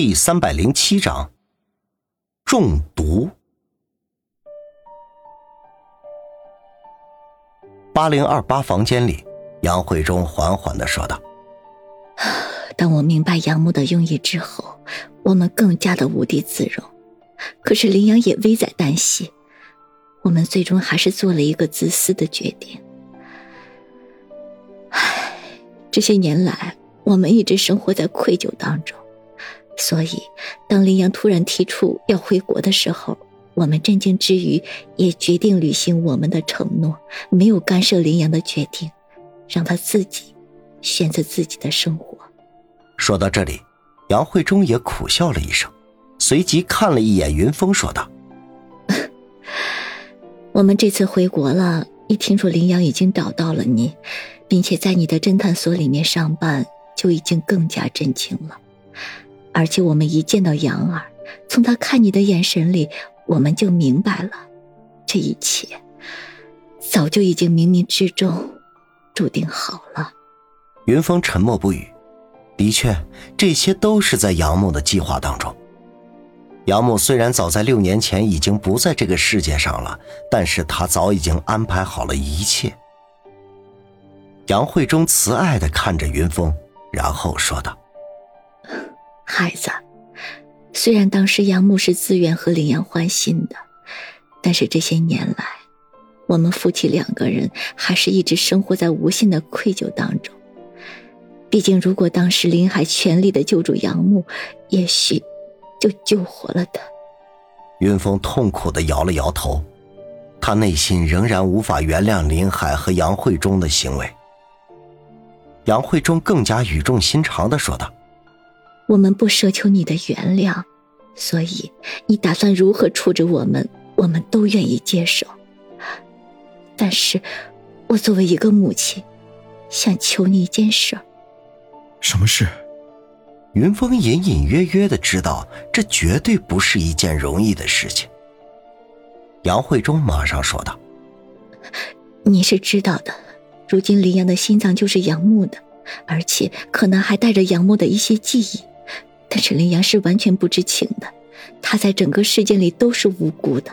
第三百零七章中毒。八零二八房间里，杨慧中缓缓的说道：“ 当我明白杨木的用意之后，我们更加的无地自容。可是林阳也危在旦夕，我们最终还是做了一个自私的决定。唉，这些年来，我们一直生活在愧疚当中。”所以，当林阳突然提出要回国的时候，我们震惊之余，也决定履行我们的承诺，没有干涉林阳的决定，让他自己选择自己的生活。说到这里，杨慧忠也苦笑了一声，随即看了一眼云峰，说道：“ 我们这次回国了，一听说林阳已经找到了你，并且在你的侦探所里面上班，就已经更加震惊了。”而且我们一见到杨儿，从他看你的眼神里，我们就明白了，这一切早就已经冥冥之中注定好了。云峰沉默不语。的确，这些都是在杨木的计划当中。杨木虽然早在六年前已经不在这个世界上了，但是他早已经安排好了一切。杨慧中慈爱的看着云峰，然后说道。孩子，虽然当时杨木是自愿和林阳欢心的，但是这些年来，我们夫妻两个人还是一直生活在无限的愧疚当中。毕竟，如果当时林海全力的救助杨木，也许就救活了他。云峰痛苦的摇了摇头，他内心仍然无法原谅林海和杨慧忠的行为。杨慧忠更加语重心长的说道。我们不奢求你的原谅，所以你打算如何处置我们，我们都愿意接受。但是，我作为一个母亲，想求你一件事。什么事？云峰隐隐约约的知道，这绝对不是一件容易的事情。杨慧中马上说道：“你是知道的，如今林阳的心脏就是杨木的，而且可能还带着杨木的一些记忆。”但是林阳是完全不知情的，他在整个事件里都是无辜的。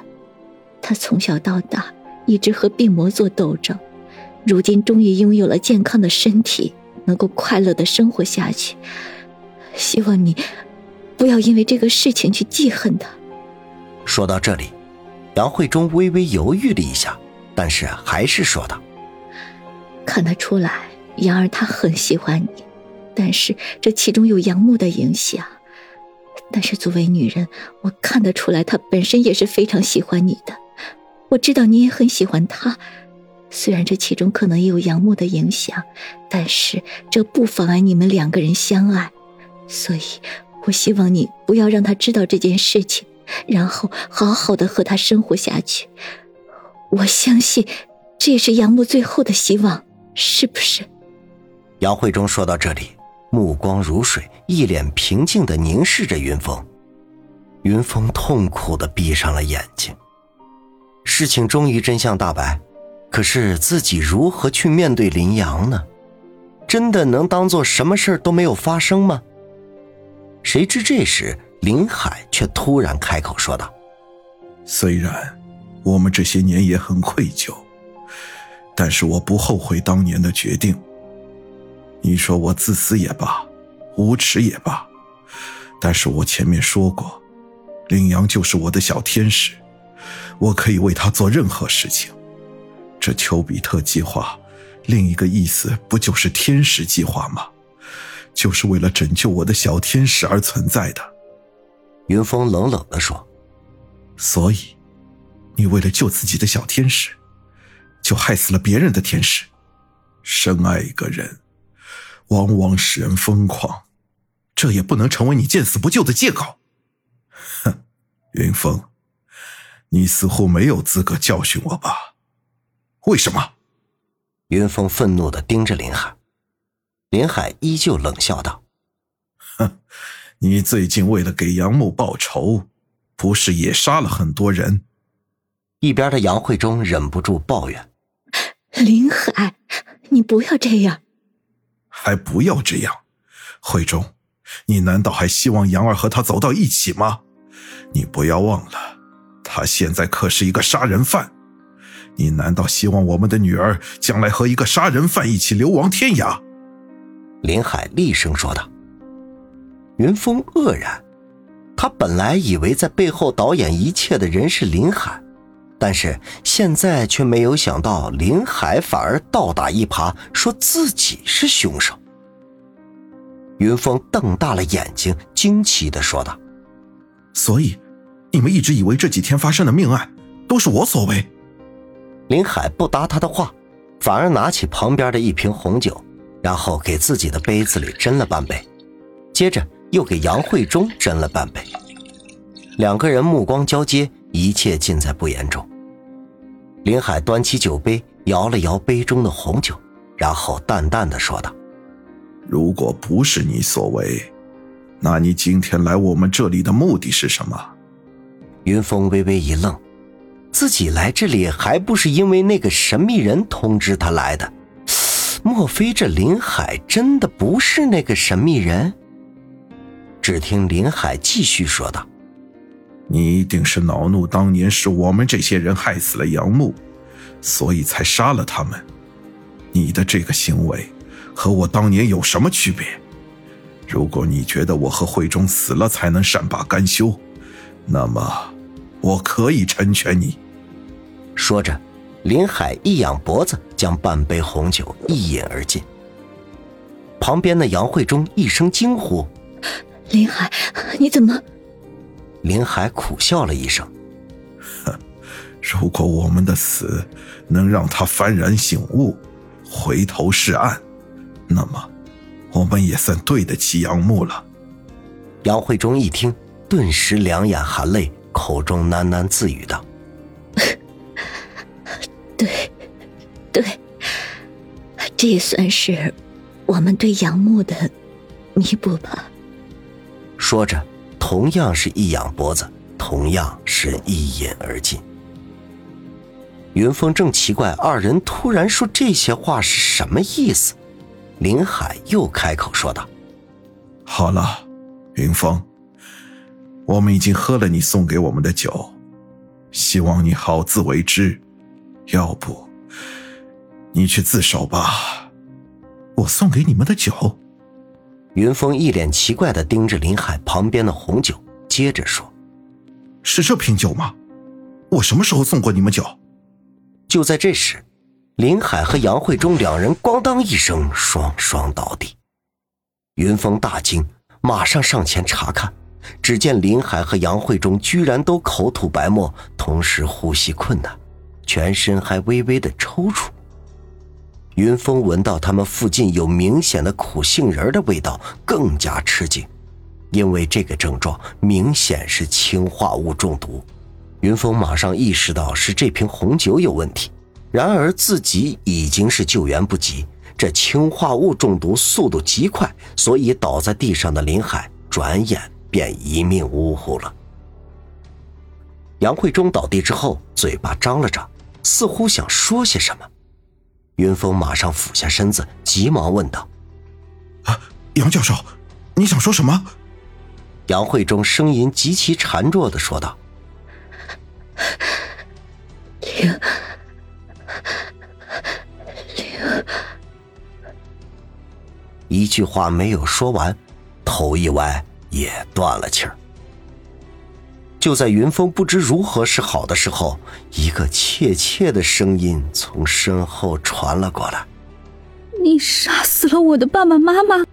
他从小到大一直和病魔做斗争，如今终于拥有了健康的身体，能够快乐的生活下去。希望你不要因为这个事情去记恨他。说到这里，杨慧中微微犹豫了一下，但是还是说道：“看得出来，杨儿他很喜欢你。”但是这其中有杨木的影响，但是作为女人，我看得出来，他本身也是非常喜欢你的。我知道你也很喜欢他，虽然这其中可能也有杨木的影响，但是这不妨碍你们两个人相爱。所以，我希望你不要让他知道这件事情，然后好好的和他生活下去。我相信，这也是杨木最后的希望，是不是？杨慧忠说到这里。目光如水，一脸平静的凝视着云峰。云峰痛苦的闭上了眼睛。事情终于真相大白，可是自己如何去面对林阳呢？真的能当做什么事都没有发生吗？谁知这时林海却突然开口说道：“虽然我们这些年也很愧疚，但是我不后悔当年的决定。”你说我自私也罢，无耻也罢，但是我前面说过，林阳就是我的小天使，我可以为他做任何事情。这丘比特计划，另一个意思不就是天使计划吗？就是为了拯救我的小天使而存在的。云峰冷冷地说：“所以，你为了救自己的小天使，就害死了别人的天使。深爱一个人。”往往使人疯狂，这也不能成为你见死不救的借口。哼，云峰，你似乎没有资格教训我吧？为什么？云峰愤怒的盯着林海，林海依旧冷笑道：“哼，你最近为了给杨木报仇，不是也杀了很多人？”一边的杨慧中忍不住抱怨：“林海，你不要这样。”还不要这样，慧中，你难道还希望杨儿和他走到一起吗？你不要忘了，他现在可是一个杀人犯。你难道希望我们的女儿将来和一个杀人犯一起流亡天涯？林海厉声说道。云峰愕然，他本来以为在背后导演一切的人是林海，但是现在却没有想到林海反而倒打一耙，说自己是凶手。云峰瞪大了眼睛，惊奇的说道：“所以，你们一直以为这几天发生的命案都是我所为？”林海不搭他的话，反而拿起旁边的一瓶红酒，然后给自己的杯子里斟了半杯，接着又给杨慧忠斟了半杯。两个人目光交接，一切尽在不言中。林海端起酒杯，摇了摇杯中的红酒，然后淡淡的说道：“如果不是你所为，那你今天来我们这里的目的是什么？”云峰微微一愣。自己来这里还不是因为那个神秘人通知他来的？莫非这林海真的不是那个神秘人？只听林海继续说道：“你一定是恼怒当年是我们这些人害死了杨木，所以才杀了他们。你的这个行为和我当年有什么区别？如果你觉得我和慧中死了才能善罢甘休，那么我可以成全你。”说着，林海一仰脖子，将半杯红酒一饮而尽。旁边的杨慧忠一声惊呼：“林海，你怎么？”林海苦笑了一声：“哼，如果我们的死能让他幡然醒悟，回头是岸，那么我们也算对得起杨木了。”杨慧忠一听，顿时两眼含泪，口中喃喃自语道。对，对，这也算是我们对杨木的弥补吧。说着，同样是一仰脖子，同样是一饮而尽。云峰正奇怪二人突然说这些话是什么意思，林海又开口说道：“好了，云峰，我们已经喝了你送给我们的酒，希望你好自为之。”要不，你去自首吧。我送给你们的酒。云峰一脸奇怪的盯着林海旁边的红酒，接着说：“是这瓶酒吗？我什么时候送过你们酒？”就在这时，林海和杨慧忠两人咣当一声双双倒地。云峰大惊，马上上前查看，只见林海和杨慧忠居然都口吐白沫，同时呼吸困难。全身还微微的抽搐。云峰闻到他们附近有明显的苦杏仁的味道，更加吃惊，因为这个症状明显是氰化物中毒。云峰马上意识到是这瓶红酒有问题，然而自己已经是救援不及，这氰化物中毒速度极快，所以倒在地上的林海转眼便一命呜呼了。杨慧忠倒地之后，嘴巴张了张。似乎想说些什么，云峰马上俯下身子，急忙问道：“啊，杨教授，你想说什么？”杨慧中声音极其孱弱的说道：“灵，灵。”一句话没有说完，头一歪，也断了气儿。就在云峰不知如何是好的时候，一个怯怯的声音从身后传了过来：“你杀死了我的爸爸妈妈。”